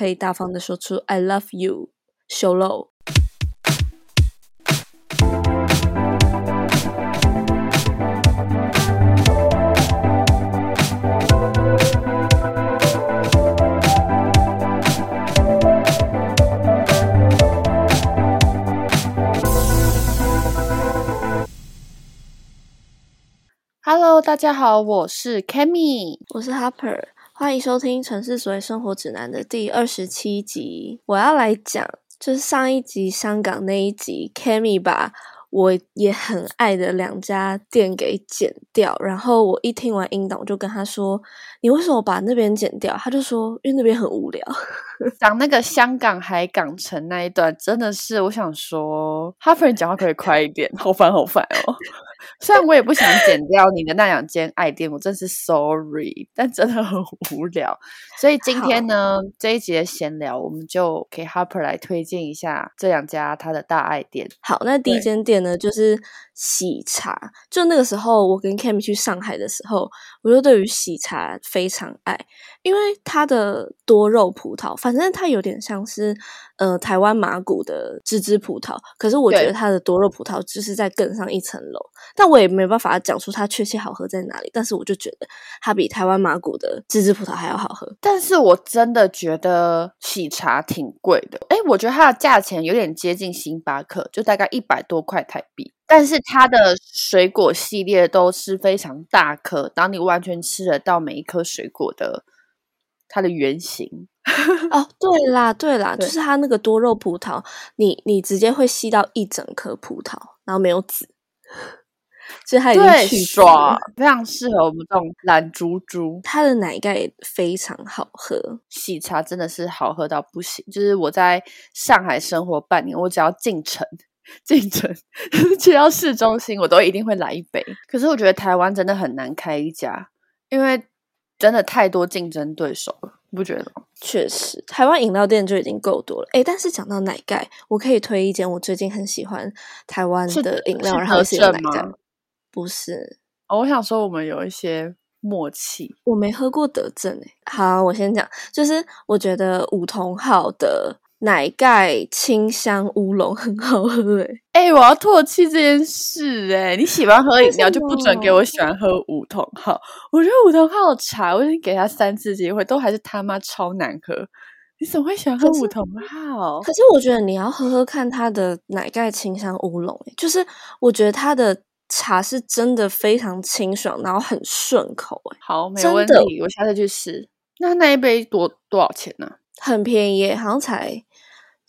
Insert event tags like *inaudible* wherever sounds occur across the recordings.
可以大方的说出 "I love you"，修露。Hello，大家好，我是 Cammy，我是 Harper，欢迎收听《城市所谓生活指南》的第二十七集。我要来讲，就是上一集香港那一集，Kami 把我也很爱的两家店给剪掉。然后我一听完音档，我就跟他说：“你为什么把那边剪掉？”他就说：“因为那边很无聊。” *laughs* *laughs* 讲那个香港海港城那一段，真的是我想说，Harper 你讲话可以快一点，*laughs* 好烦好烦哦。*laughs* 虽然我也不想剪掉你的那两间爱店，我真是 sorry，但真的很无聊。所以今天呢，这一集的闲聊，我们就给 Harper 来推荐一下这两家他的大爱店。好，那第一间店呢，就是喜茶。就那个时候，我跟 Cammy 去上海的时候，我就对于喜茶非常爱，因为它的多肉葡萄，反正它有点像是呃台湾马古的芝芝葡萄，可是我觉得它的多肉葡萄就是在更上一层楼。但我也没办法讲出它确切好喝在哪里，但是我就觉得它比台湾马古的芝芝葡萄还要好喝。但是我真的觉得喜茶挺贵的，哎，我觉得它的价钱有点接近星巴克，就大概一百多块台币。但是它的水果系列都是非常大颗，当你完全吃得到每一颗水果的它的原型。哦，对啦，对啦，就是它那个多肉葡萄，你你直接会吸到一整颗葡萄，然后没有籽。所以它已经去爽，非常适合我们这种懒猪猪。它的奶盖也非常好喝，喜茶真的是好喝到不行。就是我在上海生活半年，我只要进城，*laughs* 进城 *laughs* 去到市中心，我都一定会来一杯。可是我觉得台湾真的很难开一家，因为真的太多竞争对手了，你不觉得吗？确实，台湾饮料店就已经够多了。哎，但是讲到奶盖，我可以推一间我最近很喜欢台湾的饮料，然后是奶盖。不是，我想说我们有一些默契。我没喝过德政诶。好，我先讲，就是我觉得梧桐号的奶盖清香乌龙 *laughs* 很好喝诶。哎，我要唾弃这件事诶。你喜欢喝饮料就不准给我喜欢喝梧桐号。我觉得梧桐号茶，我已经给他三次机会，都还是他妈超难喝。你怎么会喜欢喝梧桐号？可是我觉得你要喝喝看它的奶盖清香乌龙，就是我觉得它的。茶是真的非常清爽，然后很顺口，哎，好，没问题，我下次去试。那那一杯多多少钱呢？很便宜，好像才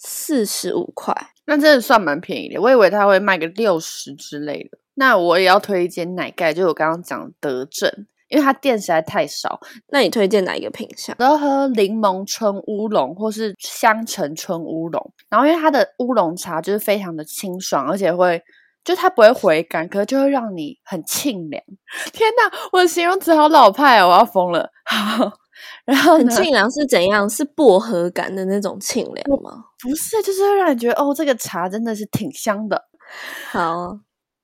四十五块，那真的算蛮便宜的。我以为他会卖个六十之类的。那我也要推荐奶盖，就我刚刚讲德政，因为它店实在太少。那你推荐哪一个品相？我要喝柠檬春乌龙，或是香橙春乌龙。然后因为它的乌龙茶就是非常的清爽，而且会。就它不会回甘，可是就会让你很沁凉。*laughs* 天哪，我的形容词好老派哦，我要疯了。*laughs* 然后很清凉是怎样？是薄荷感的那种清凉吗？不是，就是会让你觉得哦，这个茶真的是挺香的。好。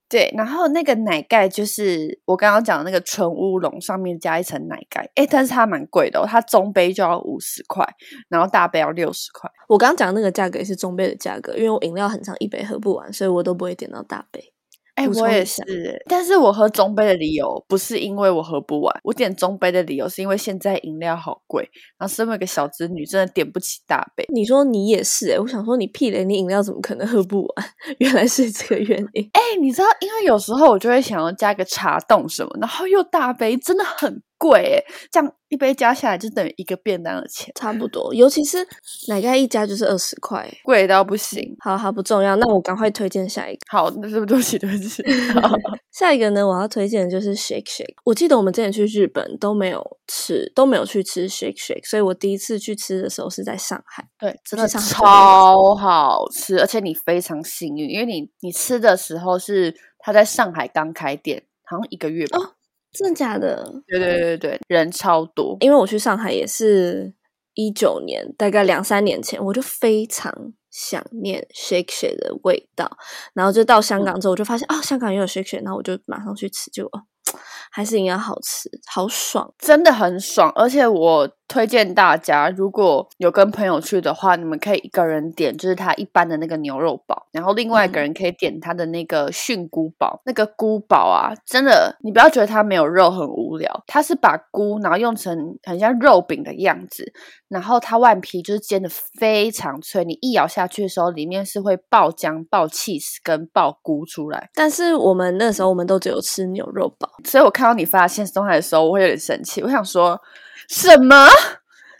对，然后那个奶盖就是我刚刚讲的那个纯乌龙，上面加一层奶盖，哎，但是它蛮贵的，哦它中杯就要五十块，然后大杯要六十块。我刚刚讲那个价格也是中杯的价格，因为我饮料很长，一杯喝不完，所以我都不会点到大杯。哎，我也是，但是我喝中杯的理由不是因为我喝不完，我点中杯的理由是因为现在饮料好贵，然后身为一个小资女，真的点不起大杯。你说你也是，哎，我想说你屁嘞，你饮料怎么可能喝不完？*laughs* 原来是这个原因。哎，你知道，因为有时候我就会想要加个茶冻什么，然后又大杯，真的很。贵，这样一杯加下来就等于一个便当的钱，差不多。尤其是奶盖一加就是二十块，贵到不行。好好不重要，那我赶快推荐下一个。好，那对不起，对不起。*laughs* 下一个呢，我要推荐的就是 Shake Shake。我记得我们之前去日本都没有吃，都没有去吃 Shake Shake，所以我第一次去吃的时候是在上海。对，真的超好吃，而且你非常幸运，因为你你吃的时候是他在上海刚开店，好像一个月吧。真的假的？对对对对，人超多。因为我去上海也是一九年，大概两三年前，我就非常想念 shake shake 的味道。然后就到香港之后，我就发现啊，香港也有 shake shake，然后我就马上去吃，就 *tsk* 还是应该好吃，好爽，真的很爽。而且我推荐大家，如果有跟朋友去的话，你们可以一个人点就是他一般的那个牛肉堡，然后另外一个人可以点他的那个菌菇堡。那个菇堡啊，真的，你不要觉得它没有肉很无聊，它是把菇然后用成很像肉饼的样子，然后它外皮就是煎的非常脆，你一咬下去的时候，里面是会爆浆、爆 cheese 跟爆菇出来。但是我们那时候我们都只有吃牛肉堡，所以我看到你发现实动态的时候，我会有点生气，我想说。什么？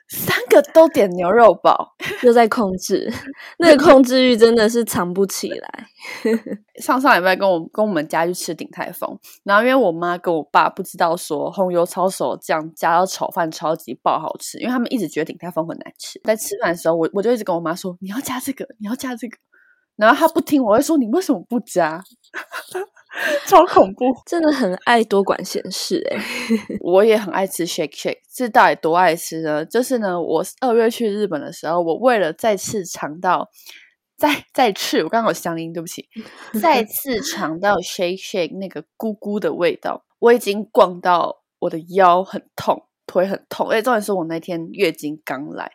三个都点牛肉堡，又在控制，*laughs* 那个控制欲真的是藏不起来。*laughs* 上上礼拜跟我跟我们家去吃鼎泰丰，然后因为我妈跟我爸不知道说红油抄手酱加到炒饭超级爆好吃，因为他们一直觉得鼎泰丰很难吃。在吃饭的时候，我我就一直跟我妈说你要加这个，你要加这个，然后她不听，我会说你为什么不加？*laughs* 超恐怖，真的很爱多管闲事哎！*laughs* 我也很爱吃 shake shake，这到底多爱吃呢？就是呢，我二月去日本的时候，我为了再次尝到，再再次，我刚刚有乡音，对不起，*laughs* 再次尝到 shake shake 那个咕咕的味道，我已经逛到我的腰很痛，腿很痛，而且重点是我那天月经刚来，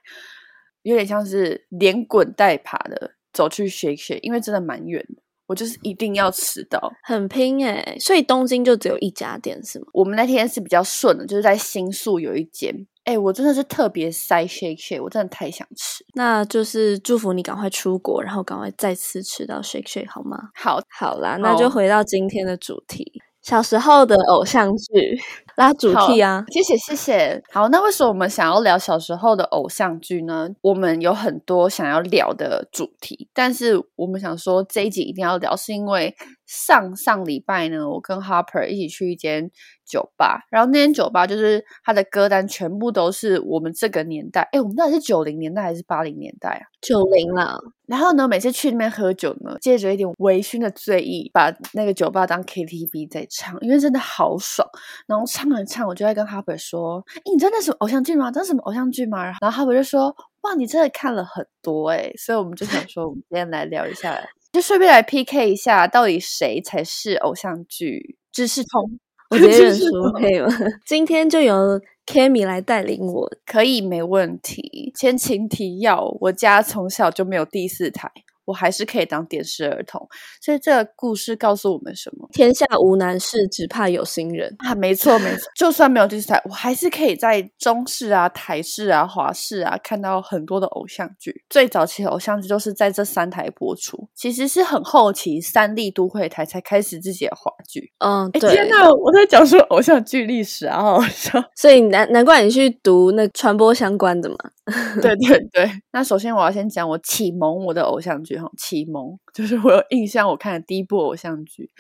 有点像是连滚带爬的走去 shake shake，因为真的蛮远的。我就是一定要吃到，很拼哎！所以东京就只有一家店是吗？我们那天是比较顺的，就是在新宿有一间。哎，我真的是特别塞 shake shake，我真的太想吃。那就是祝福你赶快出国，然后赶快再次吃到 shake shake 好吗？好，好啦，那就回到今天的主题。小时候的偶像剧拉主题啊，谢谢谢谢。好，那为什么我们想要聊小时候的偶像剧呢？我们有很多想要聊的主题，但是我们想说这一集一定要聊，是因为。上上礼拜呢，我跟 Harper 一起去一间酒吧，然后那间酒吧就是他的歌单全部都是我们这个年代，哎，我们到底是九零年代还是八零年代啊？九零了。然后呢，每次去那边喝酒呢，借着一点微醺的醉意，把那个酒吧当 KTV 在唱，因为真的好爽。然后唱了唱，我就在跟 Harper 说：“你真的是偶像剧吗？真的什么偶像剧吗？”然后 Harper 就说：“哇，你真的看了很多哎。”所以我们就想说，我们今天来聊一下。就顺便来 PK 一下，到底谁才是偶像剧知识通？*laughs* 我直接认输可以吗？*laughs* 今天就由 Kami 来带领我，可以没问题。前情提要：我家从小就没有第四台。我还是可以当电视儿童，所以这个故事告诉我们什么？天下无难事，只怕有心人啊！没错，没错，就算没有电视台，我还是可以在中视啊、台视啊、华视啊看到很多的偶像剧。最早期的偶像剧都是在这三台播出，其实是很后期三立都会台才开始自己的华剧。嗯，天哪！我在讲述偶像剧历史啊，好笑。所以难难怪你去读那传播相关的嘛。*laughs* 对对对，那首先我要先讲我启蒙我的偶像剧哈，启蒙就是我有印象，我看的第一部偶像剧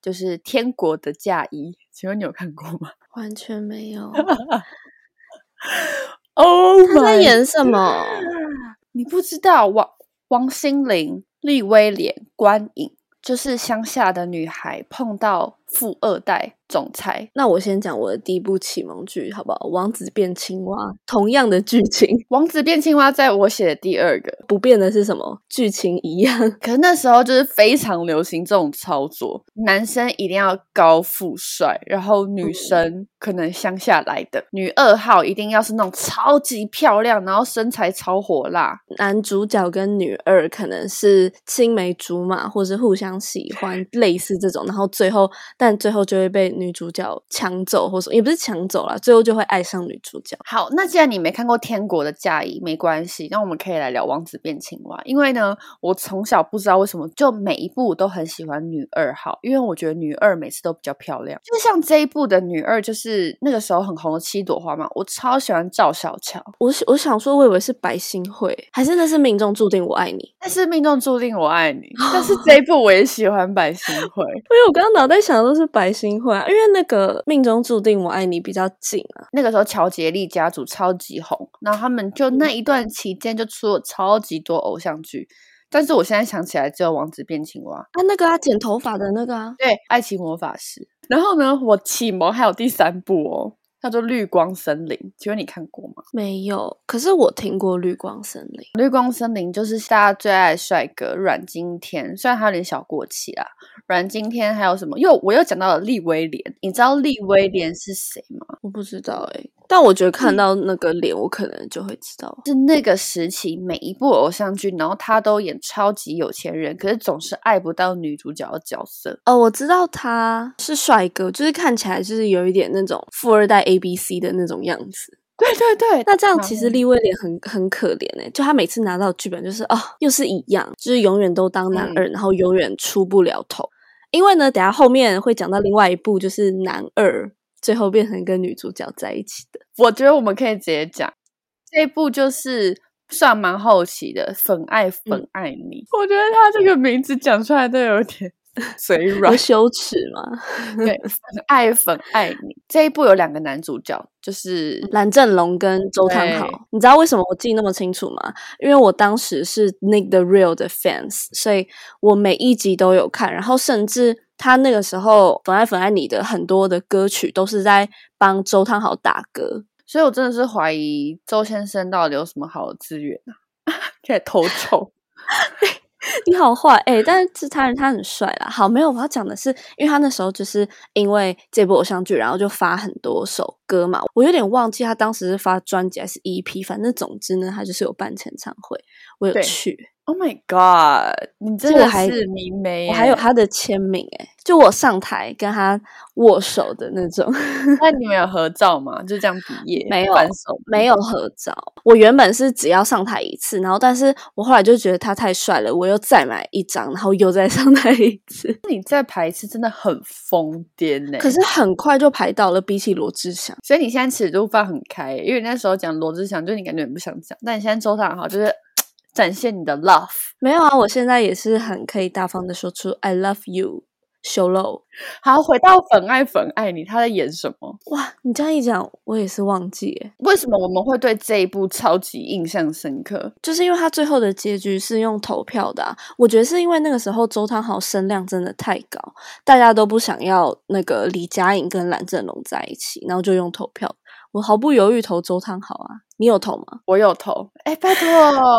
就是《天国的嫁衣》，请问你有看过吗？*laughs* 完全没有。*laughs* 哦，他在演什么？你不知道？王王心凌、利威廉、关颖，就是乡下的女孩碰到富二代。总裁，那我先讲我的第一部启蒙剧，好不好？王子变青蛙，同样的剧情。王子变青蛙在我写的第二个，不变的是什么？剧情一样。可是那时候就是非常流行这种操作，男生一定要高富帅，然后女生可能乡下来的女二号一定要是那种超级漂亮，然后身材超火辣。男主角跟女二可能是青梅竹马，或是互相喜欢，*laughs* 类似这种。然后最后，但最后就会被。女主角抢走，或者也不是抢走了，最后就会爱上女主角。好，那既然你没看过《天国的嫁衣》，没关系，那我们可以来聊《王子变青蛙》。因为呢，我从小不知道为什么，就每一部都很喜欢女二号，因为我觉得女二每次都比较漂亮。就像这一部的女二，就是那个时候很红的七朵花嘛，我超喜欢赵小乔。我我想说，我以为是白新慧，还是那是命中注定我爱你？那是命中注定我爱你。*laughs* 但是这一部我也喜欢白新慧，*laughs* 因为我刚刚脑袋想的都是白新慧。因为那个命中注定我爱你比较近啊，那个时候乔杰利家族超级红，然后他们就那一段期间就出了超级多偶像剧，但是我现在想起来只有王子变青蛙啊，那个啊剪头发的那个啊，对，爱情魔法师。然后呢，我启蒙还有第三部哦，叫做《绿光森林》，请问你看过吗？没有，可是我听过《绿光森林》。绿光森林就是大家最爱的帅哥阮经天，虽然他有点小过气啊。阮经天还有什么？又我又讲到了利威廉，你知道利威廉是谁吗？我不知道哎、但我觉得看到那个脸，我可能就会知道。是那个时期每一部偶像剧，然后他都演超级有钱人，可是总是爱不到女主角的角色。哦，我知道他是帅哥，就是看起来就是有一点那种富二代 A B C 的那种样子。对对对，那这样其实立威廉很很可怜哎、就他每次拿到剧本就是哦，又是一样，就是永远都当男嗯二，然后永远出不了头。因为呢，等下后面会讲到另外一部，就是男二最后变成跟女主角在一起的。我觉得我们可以直接讲这一部就是算蛮后期的，《粉爱粉爱你》我觉得他这个名字讲出来都有点 *laughs* 嘴软有。羞耻吗？对，粉爱粉爱你这一部有两个男主角，就是蓝正龙跟周汤豪，你知道为什么我记那么清楚吗？因为我当时是 Nick the Real 的 fans，所以我每一集都有看，然后甚至他那个时候《粉爱粉爱你》的很多的歌曲都是在帮周汤豪打歌。所以我真的是怀疑周先生到底有什么好的资源啊，*laughs* 可以偷臭。*laughs* 你好坏哎、但是这他人他很帅啦。好，没有我要讲的是，因为他那时候就是因为这部偶像剧，然后就发很多首歌嘛。我有点忘记他当时是发专辑还是 EP，反正总之呢，他就是有办签唱会，我有去。Oh my god！你真的还是迷妹耶，我还有他的签名诶，就我上台跟他握手的那种，*laughs* 那你们有合照吗？就这样毕业没有没有合照。我原本是只要上台一次，然后但是我后来就觉得他太帅了，我又再买一张，然后又再上台一次。你再排一次真的很疯癫呢。可是很快就排到了，比起罗志祥，所以你现在尺度放很开，因为那时候讲罗志祥，就你感觉很不想讲，但你现在周汤豪就是展现你的 love。没有啊，我现在也是很可以大方的说出 I love you。修露好，回到粉爱粉爱你，他在演什么？哇！你这样一讲，我也是忘记耶，为什么我们会对这一部超级印象深刻？就是因为他最后的结局是用投票的、啊，我觉得是因为那个时候周汤豪声量真的太高，大家都不想要那个李佳颖跟蓝正龙在一起，然后就用投票。我毫不犹豫投周汤豪啊，你有投吗？我有投，哎，拜托，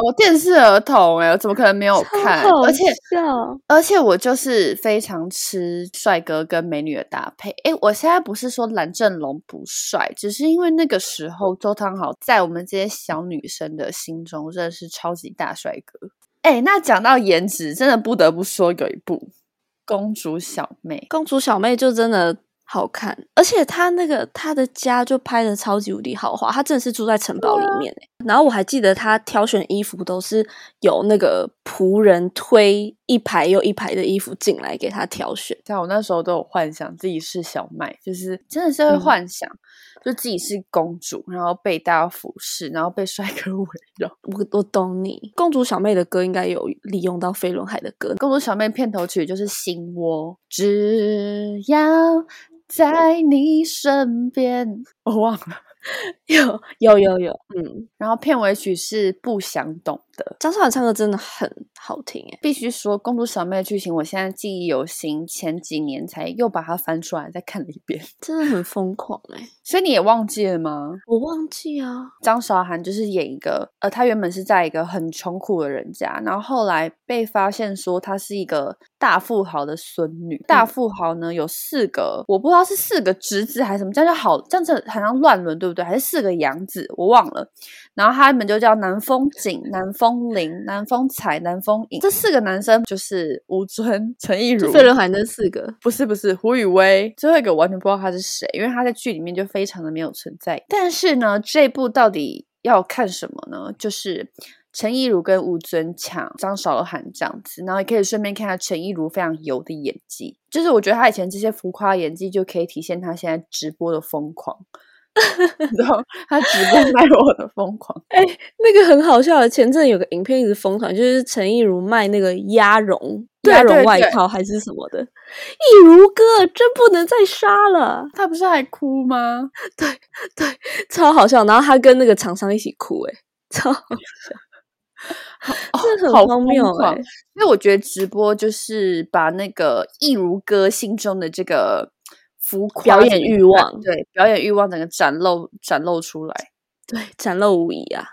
我电视儿童，哎，我怎么可能没有看？好而且笑而且我就是非常吃帅哥跟美女的搭配。诶，我现在不是说蓝正龙不帅，只是因为那个时候周汤豪在我们这些小女生的心中真的是超级大帅哥。诶，那讲到颜值，真的不得不说有一部《公主小妹》。公主小妹就真的好看，而且他那个他的家就拍的超级无敌豪华，他真的是住在城堡里面欸。然后我还记得他挑选衣服都是有那个仆人推一排又一排的衣服进来给他挑选。像我那时候都有幻想自己是小麦，就是真的是会嗯。幻想，就自己是公主，然后被大家俯视，然后被帅哥围绕。我我懂你，公主小妹的歌应该有利用到飞轮海的歌，公主小妹片头曲就是《心窝》，只要在你身边，我忘了。*laughs* 有有有有，嗯，然后片尾曲是《不想懂的》。张韶涵唱歌真的很好听诶。必须说，公主小妹的剧情我现在记忆犹新，前几年才又把它翻出来再看了一遍。*laughs* 真的很疯狂诶，所以你也忘记了吗？我忘记啊，张韶涵就是演一个，呃，她原本是在一个很穷苦的人家，然后后来被发现说她是一个大富豪的孙女。大富豪呢有四个，我不知道是四个侄子还是什么，这样就好，这样子好像乱伦，对不对？还是四个养子，我忘了。然后他们就叫南风景、*laughs* 南风铃、南风采、南风影。这四个男生就是吴尊、*laughs* 陈亦儒就、飞轮海那四个，不是不是胡宇威，最后一个我完全不知道他是谁，因为他在剧里面就非常的没有存在。但是呢，这部到底要看什么呢？就是陈亦儒跟吴尊抢张韶涵这样子，然后也可以顺便看下陈亦儒非常油的演技。就是我觉得他以前这些浮夸演技就可以体现他现在直播的疯狂。*laughs* 然后他直播卖我的疯狂，哎那个很好笑的。前阵有个影片一直疯传，就是陈意如卖那个鸭绒鸭绒外套还是什么的。意如哥真不能再杀了，他不是还哭吗？*laughs* 对对，超好笑。然后他跟那个厂商一起哭、欸，*laughs* 超好笑，真的好很荒谬哎、因为我觉得直播就是把那个易如哥心中的这个浮夸表演欲望对，表演欲望整个展露展露出来。对，展露无遗啊。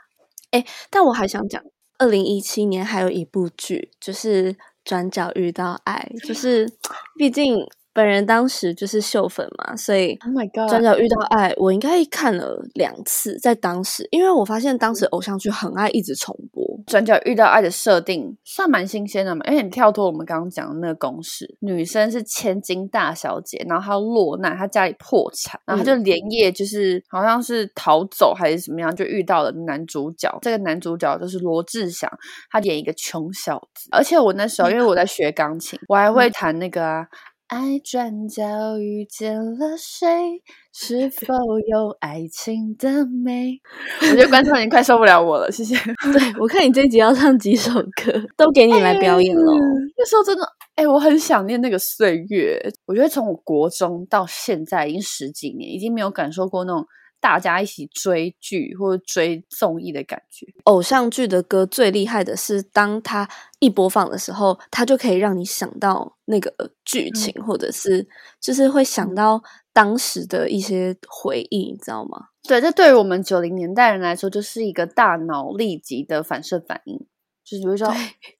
哎，但我还想讲，二零一七年还有一部剧，就是《转角遇到爱》，就是毕竟本人当时就是秀粉嘛，所以 Oh my《转角遇到爱》我应该看了两次，在当时，因为我发现当时偶像剧很爱一直重播。转角遇到爱的设定算蛮新鲜的嘛，因为你跳脱我们刚刚讲的那个公式，女生是千金大小姐，然后她落难，她家里破产，然后她就连夜就是好像是逃走还是怎么样，就遇到了男主角。这个男主角就是罗志祥，他演一个穷小子，而且我那时候因为我在学钢琴，我还会弹那个啊。爱转角遇见了谁？是否有爱情的美？我觉得观众已经快受不了我了，谢谢。*laughs* 对我看你这一集要唱几首歌，都给你来表演喽。*laughs* 那时候真的，哎、我很想念那个岁月。我觉得从我国中到现在已经十几年，已经没有感受过那种大家一起追剧或者追综艺的感觉。偶像剧的歌最厉害的是，当它一播放的时候，它就可以让你想到那个剧情，或者是就是会想到当时的一些回忆，你知道吗？对，这对于我们九零年代人来说，就是一个大脑立即的反射反应，就是比如说，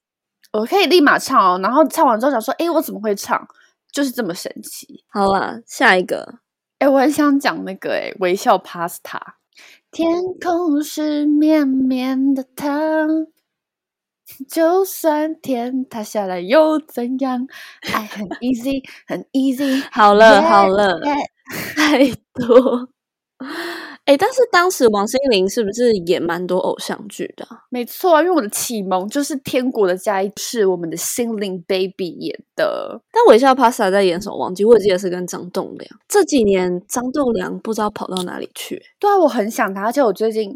*laughs* 我可以立马唱哦，然后唱完之后想说，哎，我怎么会唱？就是这么神奇。好啦，下一个，哎，我很想讲那个，哎，微笑 Pasta。天空是绵绵的糖，就算天塌下来又怎样？爱很 easy，很 easy。好了好了太多。哎，但是当时王心凌是不是演蛮多偶像剧的啊、没错啊，因为我的启蒙就是《天国的嫁衣》，是我们的心灵 baby 演的。但微笑 Pasta 在演什么？忘记，我记得是跟张栋梁。这几年张栋梁不知道跑到哪里去。对啊，我很想他，而且我最近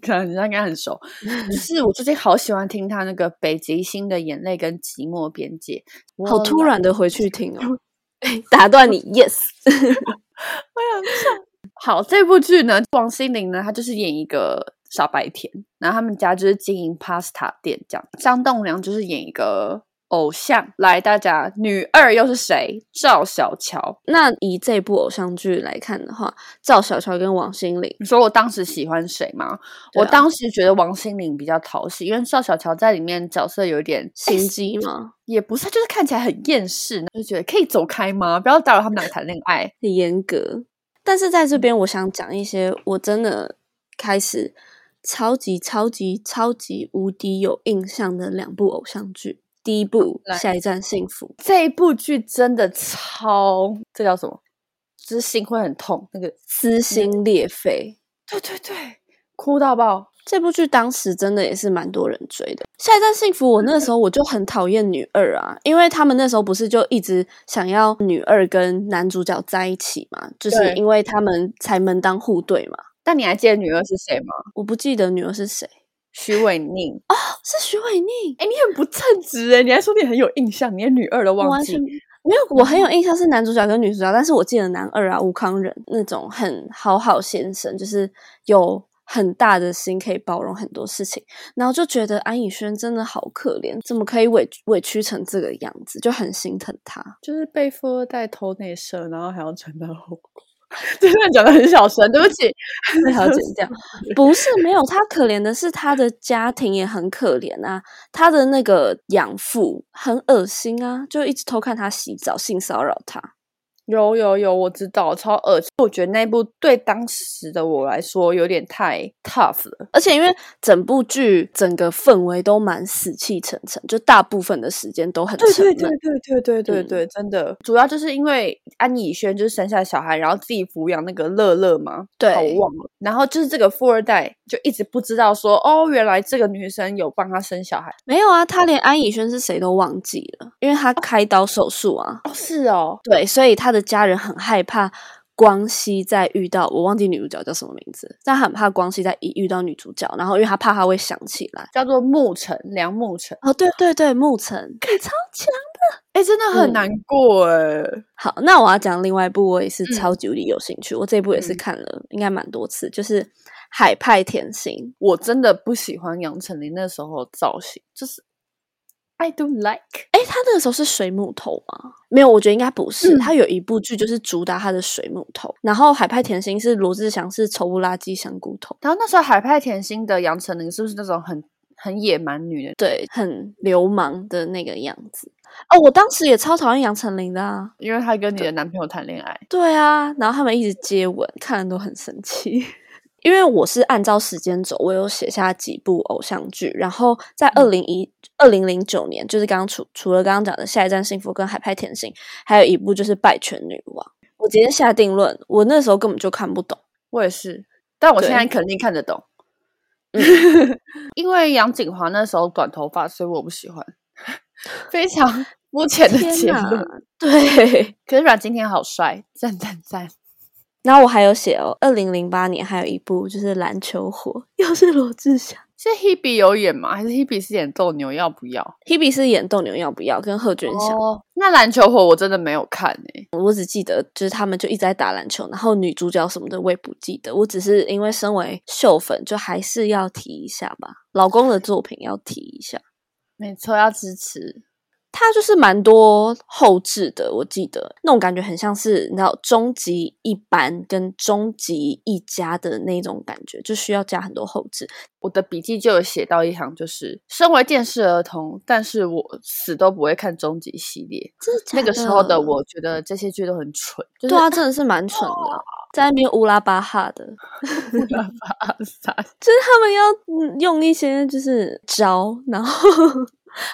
可能人家应该很熟，*laughs* 就是我最近好喜欢听他那个《北极星的眼泪》跟《寂寞边界》，好突然的回去听哦，*laughs* 打断你，yes。*laughs* 我想唱。好，这部剧呢，王心凌呢，她就是演一个傻白甜，然后他们家就是经营 pasta 店这样。张栋梁就是演一个偶像。来，大家，女二又是谁？赵小乔。那以这部偶像剧来看的话，赵小乔跟王心凌，你说我当时喜欢谁吗？啊我当时觉得王心凌比较讨喜，因为赵小乔在里面角色有一点心机嘛？也不是，就是看起来很厌世，就觉得可以走开吗？不要打扰他们两个谈恋爱。很严格。但是在这边，我想讲一些我真的开始超级超级超级无敌有印象的两部偶像剧。第一部《下一站幸福》，这一部剧真的超，这叫什么？就是心会很痛，那个撕心裂肺。对对对，哭到爆。这部剧当时真的也是蛮多人追的。《下一站幸福》，我那个时候我就很讨厌女二啊，因为他们那时候不是就一直想要女二跟男主角在一起嘛，就是因为他们才门当户对嘛。但你还记得女二是谁吗？我不记得女二是谁，徐伟宁哦。是徐伟宁。哎，你很不称职哎，你还说你很有印象，你连女二都忘记。没有，我很有印象是男主角跟女主角，但是我记得男二啊，吴康仁那种很好好先生，就是有很大的心，可以包容很多事情，然后就觉得安以轩真的好可怜，怎么可以委委屈成这个样子，就很心疼他。就是被富二代偷内射，然后还要承担后果。*laughs* 真的讲的很小声，对不起。这条剪掉，*laughs* 不是没有他可怜的是他的家庭也很可怜啊，他的那个养父很恶心啊，就一直偷看他洗澡，性骚扰他。有有有，我知道，超恶心。我觉得那部对当时的我来说有点太 tough 了。而且因为整部剧整个氛围都蛮死气沉沉，就大部分的时间都很沉闷。对对对对对对对，真的，主要就是因为安以轩就是生下小孩，然后自己抚养那个乐乐嘛，对好我忘了。然后就是这个富二代就一直不知道说，哦，原来这个女生有帮他生小孩。没有啊，他连安以轩是谁都忘记了，因为他开刀手术啊。哦，是哦，对，所以他的家人很害怕光熙在遇到我忘记女主角叫什么名字，但很怕光熙在一遇到女主角，然后因为他怕他会想起来。叫做沐晨，梁沐晨。哦，对对对，沐晨超强。哎，真的很嗯难过哎。好，那我要讲另外一部，我也是嗯超级无敌有兴趣。我这一部也是嗯看了，应该蛮多次，就是《海派甜心》。我真的不喜欢杨丞琳那时候的造型，就是 I don't like。哎，她那个时候是水母头吗？没有，我觉得应该不是。嗯他有一部剧就是主打她的水母头，然后海派甜心是罗志祥是丑不拉几香菇头，然后那时候海派甜心的杨丞琳是不是那种很很野蛮女人？对，很流氓的那个样子。哦，我当时也超讨厌杨丞琳的啊。因为她跟你的男朋友谈恋爱。对啊，然后他们一直接吻，看人都很生气。因为我是按照时间走，我有写下几部偶像剧，然后在二零一二零零九年，就是刚刚除除了刚刚讲的《下一站幸福》跟《海派甜心》，还有一部就是《拜权女王》。我直接下定论，我那时候根本就看不懂。我也是，但我现在肯定看得懂。*laughs* 嗯因为杨景华那时候短头发，所以我不喜欢。非常肤浅的结论。！对，可是阮经天好帅，赞赞赞！然后我还有写哦，二零零八年还有一部就是《篮球火》，又是罗志祥。是 Hebe 有演吗？还是 Hebe 是演斗牛要不要？Hebe 是演斗牛要不要跟贺军翔，哦，那篮球火我真的没有看诶、我只记得就是他们就一直在打篮球，然后女主角什么的我也不记得，我只是因为身为秀粉，就还是要提一下吧，老公的作品要提一下。没错，要支持。他就是蛮多后置的，我记得那种感觉很像是你知道终极一班跟终极一家的那种感觉，就需要加很多后置。我的笔记就有写到一行，就是身为电视儿童，但是我死都不会看终极系列。那个时候的我觉得这些剧都很蠢，就是对啊，真的是蛮蠢的，*laughs* 在那边乌拉巴哈的，*laughs* 乌拉巴哈就是他们要嗯用一些就是招，然后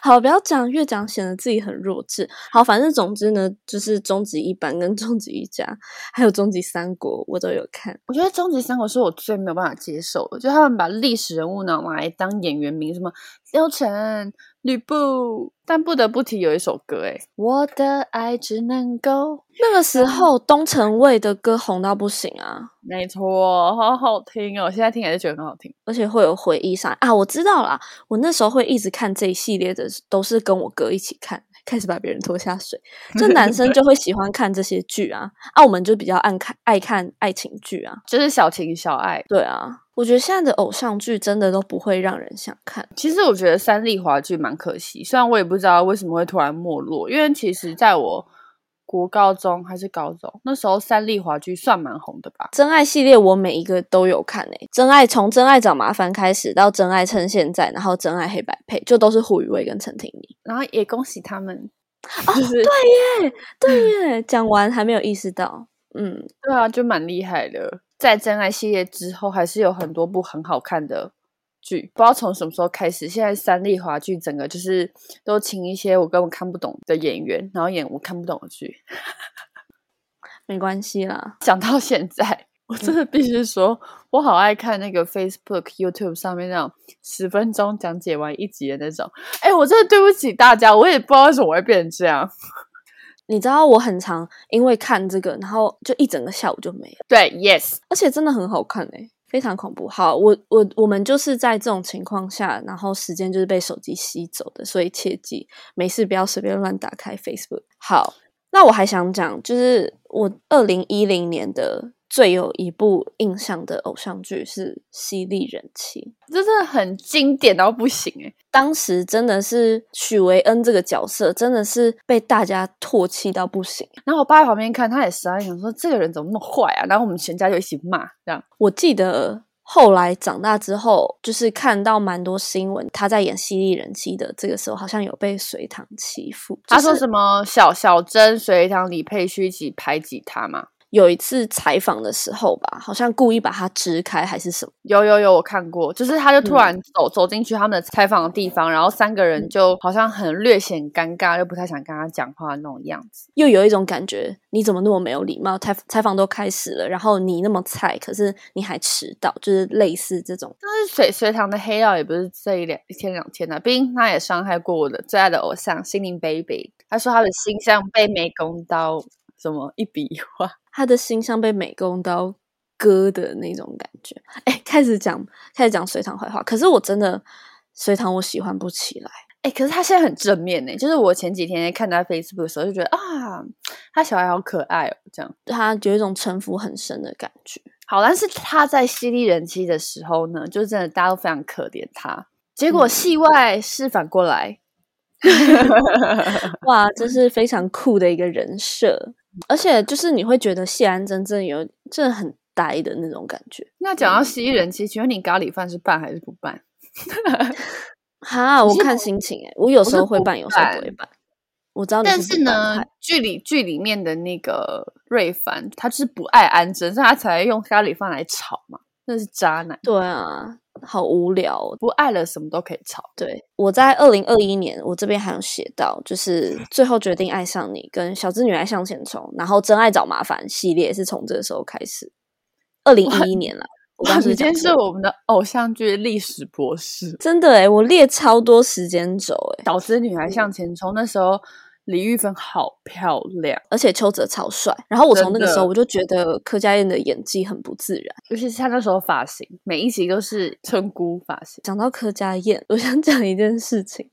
好不要讲，越讲显得自己很弱智。好，反正总之呢，就是终极一班跟终极一家，还有终极三国，我都有看。我觉得《终极三国》是我最没有办法接受的，就他们把历史人物呢拿来当演员名，什么刘晨、吕布，但不得不提有一首歌，诶我的爱只能够，那个时候东城卫的歌红到不行啊，没错，好好听哦，现在听还是觉得很好听。而且会有回忆上啊。我知道啦，我那时候会一直看这一系列的，都是跟我哥一起看，开始把别人拖下水。*laughs* 就男生就会喜欢看这些剧啊，啊，我们就比较爱看爱看爱情剧啊。就是小情小爱。对啊，我觉得现在的偶像剧真的都不会让人想看。其实我觉得三立华剧蛮可惜，虽然我也不知道为什么会突然没落，因为其实在我国高中还是高中那时候，三立华剧算蛮红的吧。真爱系列我每一个都有看诶、真爱从真爱找麻烦开始到真爱趁现在，然后真爱黑白配，就都是胡宇威跟陈婷妮。然后也恭喜他们，哦就是、对耶，讲完还没有意识到，嗯，对啊，就蛮厉害的。在真爱系列之后，还是有很多部很好看的剧，不知道从什么时候开始，现在三立华剧整个就是都请一些我根本看不懂的演员，然后演我看不懂的剧。*laughs* 没关系啦。讲到现在，我真的必须说，我好爱看那个 Facebook、YouTube 上面那种十分钟讲解完一集的那种。哎，我真的对不起大家，我也不知道为什么会变成这样。你知道我很常因为看这个，然后就一整个下午就没了，对，Yes，而且真的很好看诶、非常恐怖。好，我我我们就是在这种情况下，然后时间就是被手机吸走的，所以切记没事不要随便乱打开 Facebook。好，那我还想讲，就是我二零一零年的最有一部印象的偶像剧是《犀利人妻》。这真的很经典到不行哎。当时真的是许维恩这个角色，真的是被大家唾弃到不行。然后我爸在旁边看，他也傻眼，想说这个人怎么那么坏啊？然后我们全家就一起骂，这样。我记得后来长大之后，就是看到蛮多新闻，他在演《犀利人妻》的这个时候，好像有被隋唐欺负。他说什么小小珍、隋唐、李佩旭一起排挤他嘛？有一次采访的时候吧，好像故意把他支开还是什么。有有有，我看过，就是他就突嗯然走、走进去他们的采访的地方，然后三个人就好像很略显尴尬，又不太想跟他讲话那种样子。又有一种感觉，你怎么那么没有礼貌？采采访都开始了，然后你那么菜，可是你还迟到，就是类似这种。但是隋隋唐的黑料也不是这一两一天两天的、毕竟他也伤害过我的最爱的偶像心灵 baby。他说他的心像被美工刀什么一笔一画。*laughs* 他的心像被美工刀割的那种感觉。哎，开始讲开始讲隋唐坏话，可是我真的隋唐我喜欢不起来。哎、可是他现在很正面呢，就是我前几天看他 Facebook 的时候，就觉得啊，他小孩好可爱哦，这样。他有一种城府很深的感觉。好，但是他在犀利人妻的时候呢，就真的大家都非常可怜他。结果嗯戏外是反过来，*laughs* 哇，这是非常酷的一个人设，而且就是你会觉得谢安真正有真的很呆的那种感觉。那讲到吸人气，请问你咖喱饭是拌还是不拌？*laughs* 哈，我看心情哎、我有时候会拌，有时候不会拌。我知道你但是呢，剧里剧里面的那个瑞凡，他就是不爱安贞，所以他才用咖喱饭来炒嘛，那是渣男。对啊，好无聊哦。不爱了，什么都可以吵。对，我在二零二一年，我这边还有写到，就是最后决定爱上你，跟小资女孩向前冲，然后真爱找麻烦系列是从这个时候开始。二零一一年了，我哇，刚是我们的偶像剧历史博士。真的诶，我列超多时间轴诶，小资女孩向前冲，那时候李玉芬好漂亮，而且邱泽超帅。然后我从那个时候我就觉得柯佳燕的演技很不自然。尤其是她那时候发型，每一集都是村姑发型。讲到柯佳燕，我想讲一件事情，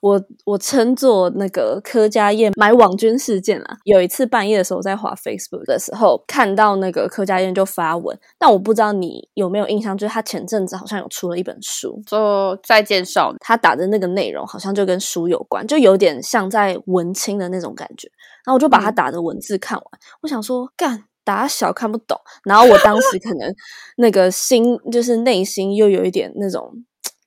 我我称作那个柯佳燕买网军事件啊。有一次半夜的时候，我在滑 Facebook 的时候，看到那个柯佳燕就发文，但我不知道你有没有印象，就是她前阵子好像有出了一本书，就再见少女，他打的那个内容好像就跟书有关，就有点像在文青的那种感觉。然后我就把他嗯打的文字看完，我想说干。打小看不懂，然后我当时可能 *laughs* 那个心就是内心又有一点那种，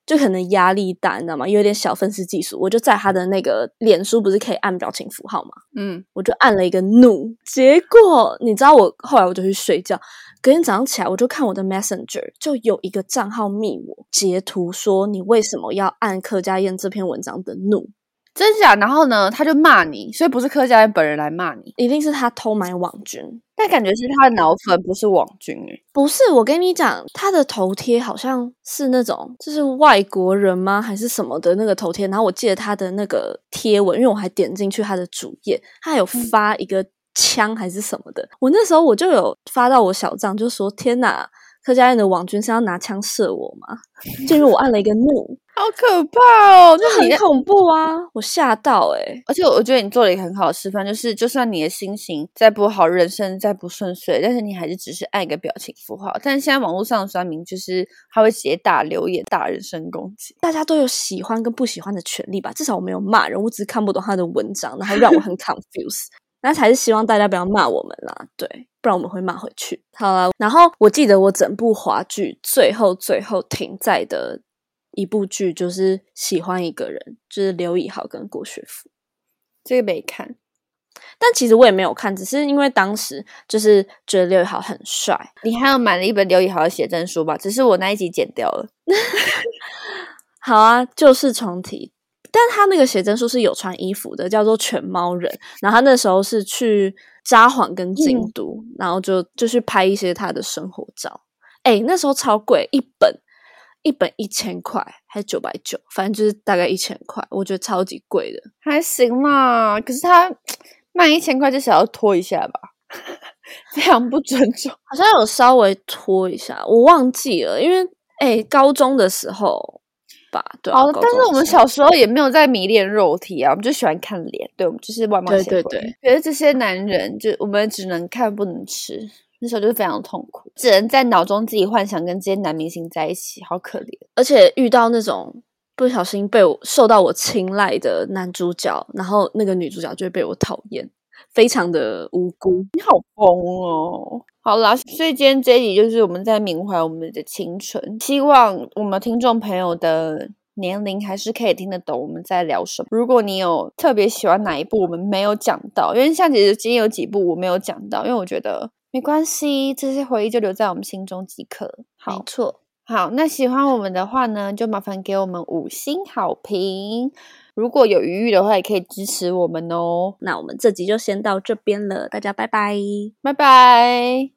就可能压力大，你知道吗？有点小愤世嫉俗，我就在他的那个脸书不是可以按表情符号吗？嗯，我就按了一个怒，结果你知道我后来我就去睡觉，隔天早上起来我就看我的 Messenger，就有一个账号密我截图说你为什么要按柯家燕这篇文章的怒，真假？然后呢，他就骂你，所以不是柯佳嬿本人来骂你，一定是他偷买网军。但感觉是他的脑粉，不是网军诶。不是，我跟你讲，他的头贴好像是那种就是外国人吗，还是什么的那个头贴？然后我记得他的那个贴文，因为我还点进去他的主页，他有发一个枪还是什么的。我那时候我就有发到我小账，就说：“天哪，柯佳燕的网军是要拿枪射我吗？”就因为我按了一个怒，好可怕哦！这就很恐怖啊！我吓到哎、欸而且我觉得你做了一个很好的示范，就是就算你的心情再不好，人生再不顺遂，但是你还是只是按一个表情符号。但是现在网络上的酸民就是他会直接打留言、打人身攻击。大家都有喜欢跟不喜欢的权利吧？至少我没有骂人，我只是看不懂他的文章，然后让我很 *laughs* confused。那还是希望大家不要骂我们啦，对，不然我们会骂回去。好啦，然后我记得我整部华剧最后最后停在的一部剧就是喜欢一个人，就是刘以豪跟郭学福。这个没看，但其实我也没有看，只是因为当时就是觉得刘以豪很帅，你还有买了一本刘以豪的写真书吧？只是我那一集剪掉了。*laughs* 好啊，旧事重提。但他那个写真书是有穿衣服的，叫做《犬猫人》。然后他那时候是去札幌跟京都，然后就就去拍一些他的生活照。哎，那时候超贵，一本一本一千块还是九百九，反正就是大概一千块，我觉得超级贵的。还行啦，可是他 *tsk* 卖一千块就想要拖一下吧，*laughs* 非常不尊重。好像有稍微拖一下，我忘记了，因为哎，高中的时候吧，对啊、哦，但是我们小时候也没有在迷恋肉体啊，我们就喜欢看脸，对，我们就是外貌对协会。对对可是这些男人，就我们只能看不能吃，那时候就是非常痛苦，只能在脑中自己幻想跟这些男明星在一起，好可怜。而且遇到那种不小心被我受到我青睐的男主角，然后那个女主角就会被我讨厌，非常的无辜。你好疯哦！好啦，所以今天这一集就是我们在缅怀我们的青春，希望我们听众朋友的年龄还是可以听得懂我们在聊什么。如果你有特别喜欢哪一部我们没有讲到，因为像其实今天有几部我没有讲到，因为我觉得没关系，这些回忆就留在我们心中即可。没好，错，好，那喜欢我们的话呢，就麻烦给我们五星好评。如果有余裕的话，也可以支持我们哦。那我们这集就先到这边了，大家拜拜。拜拜。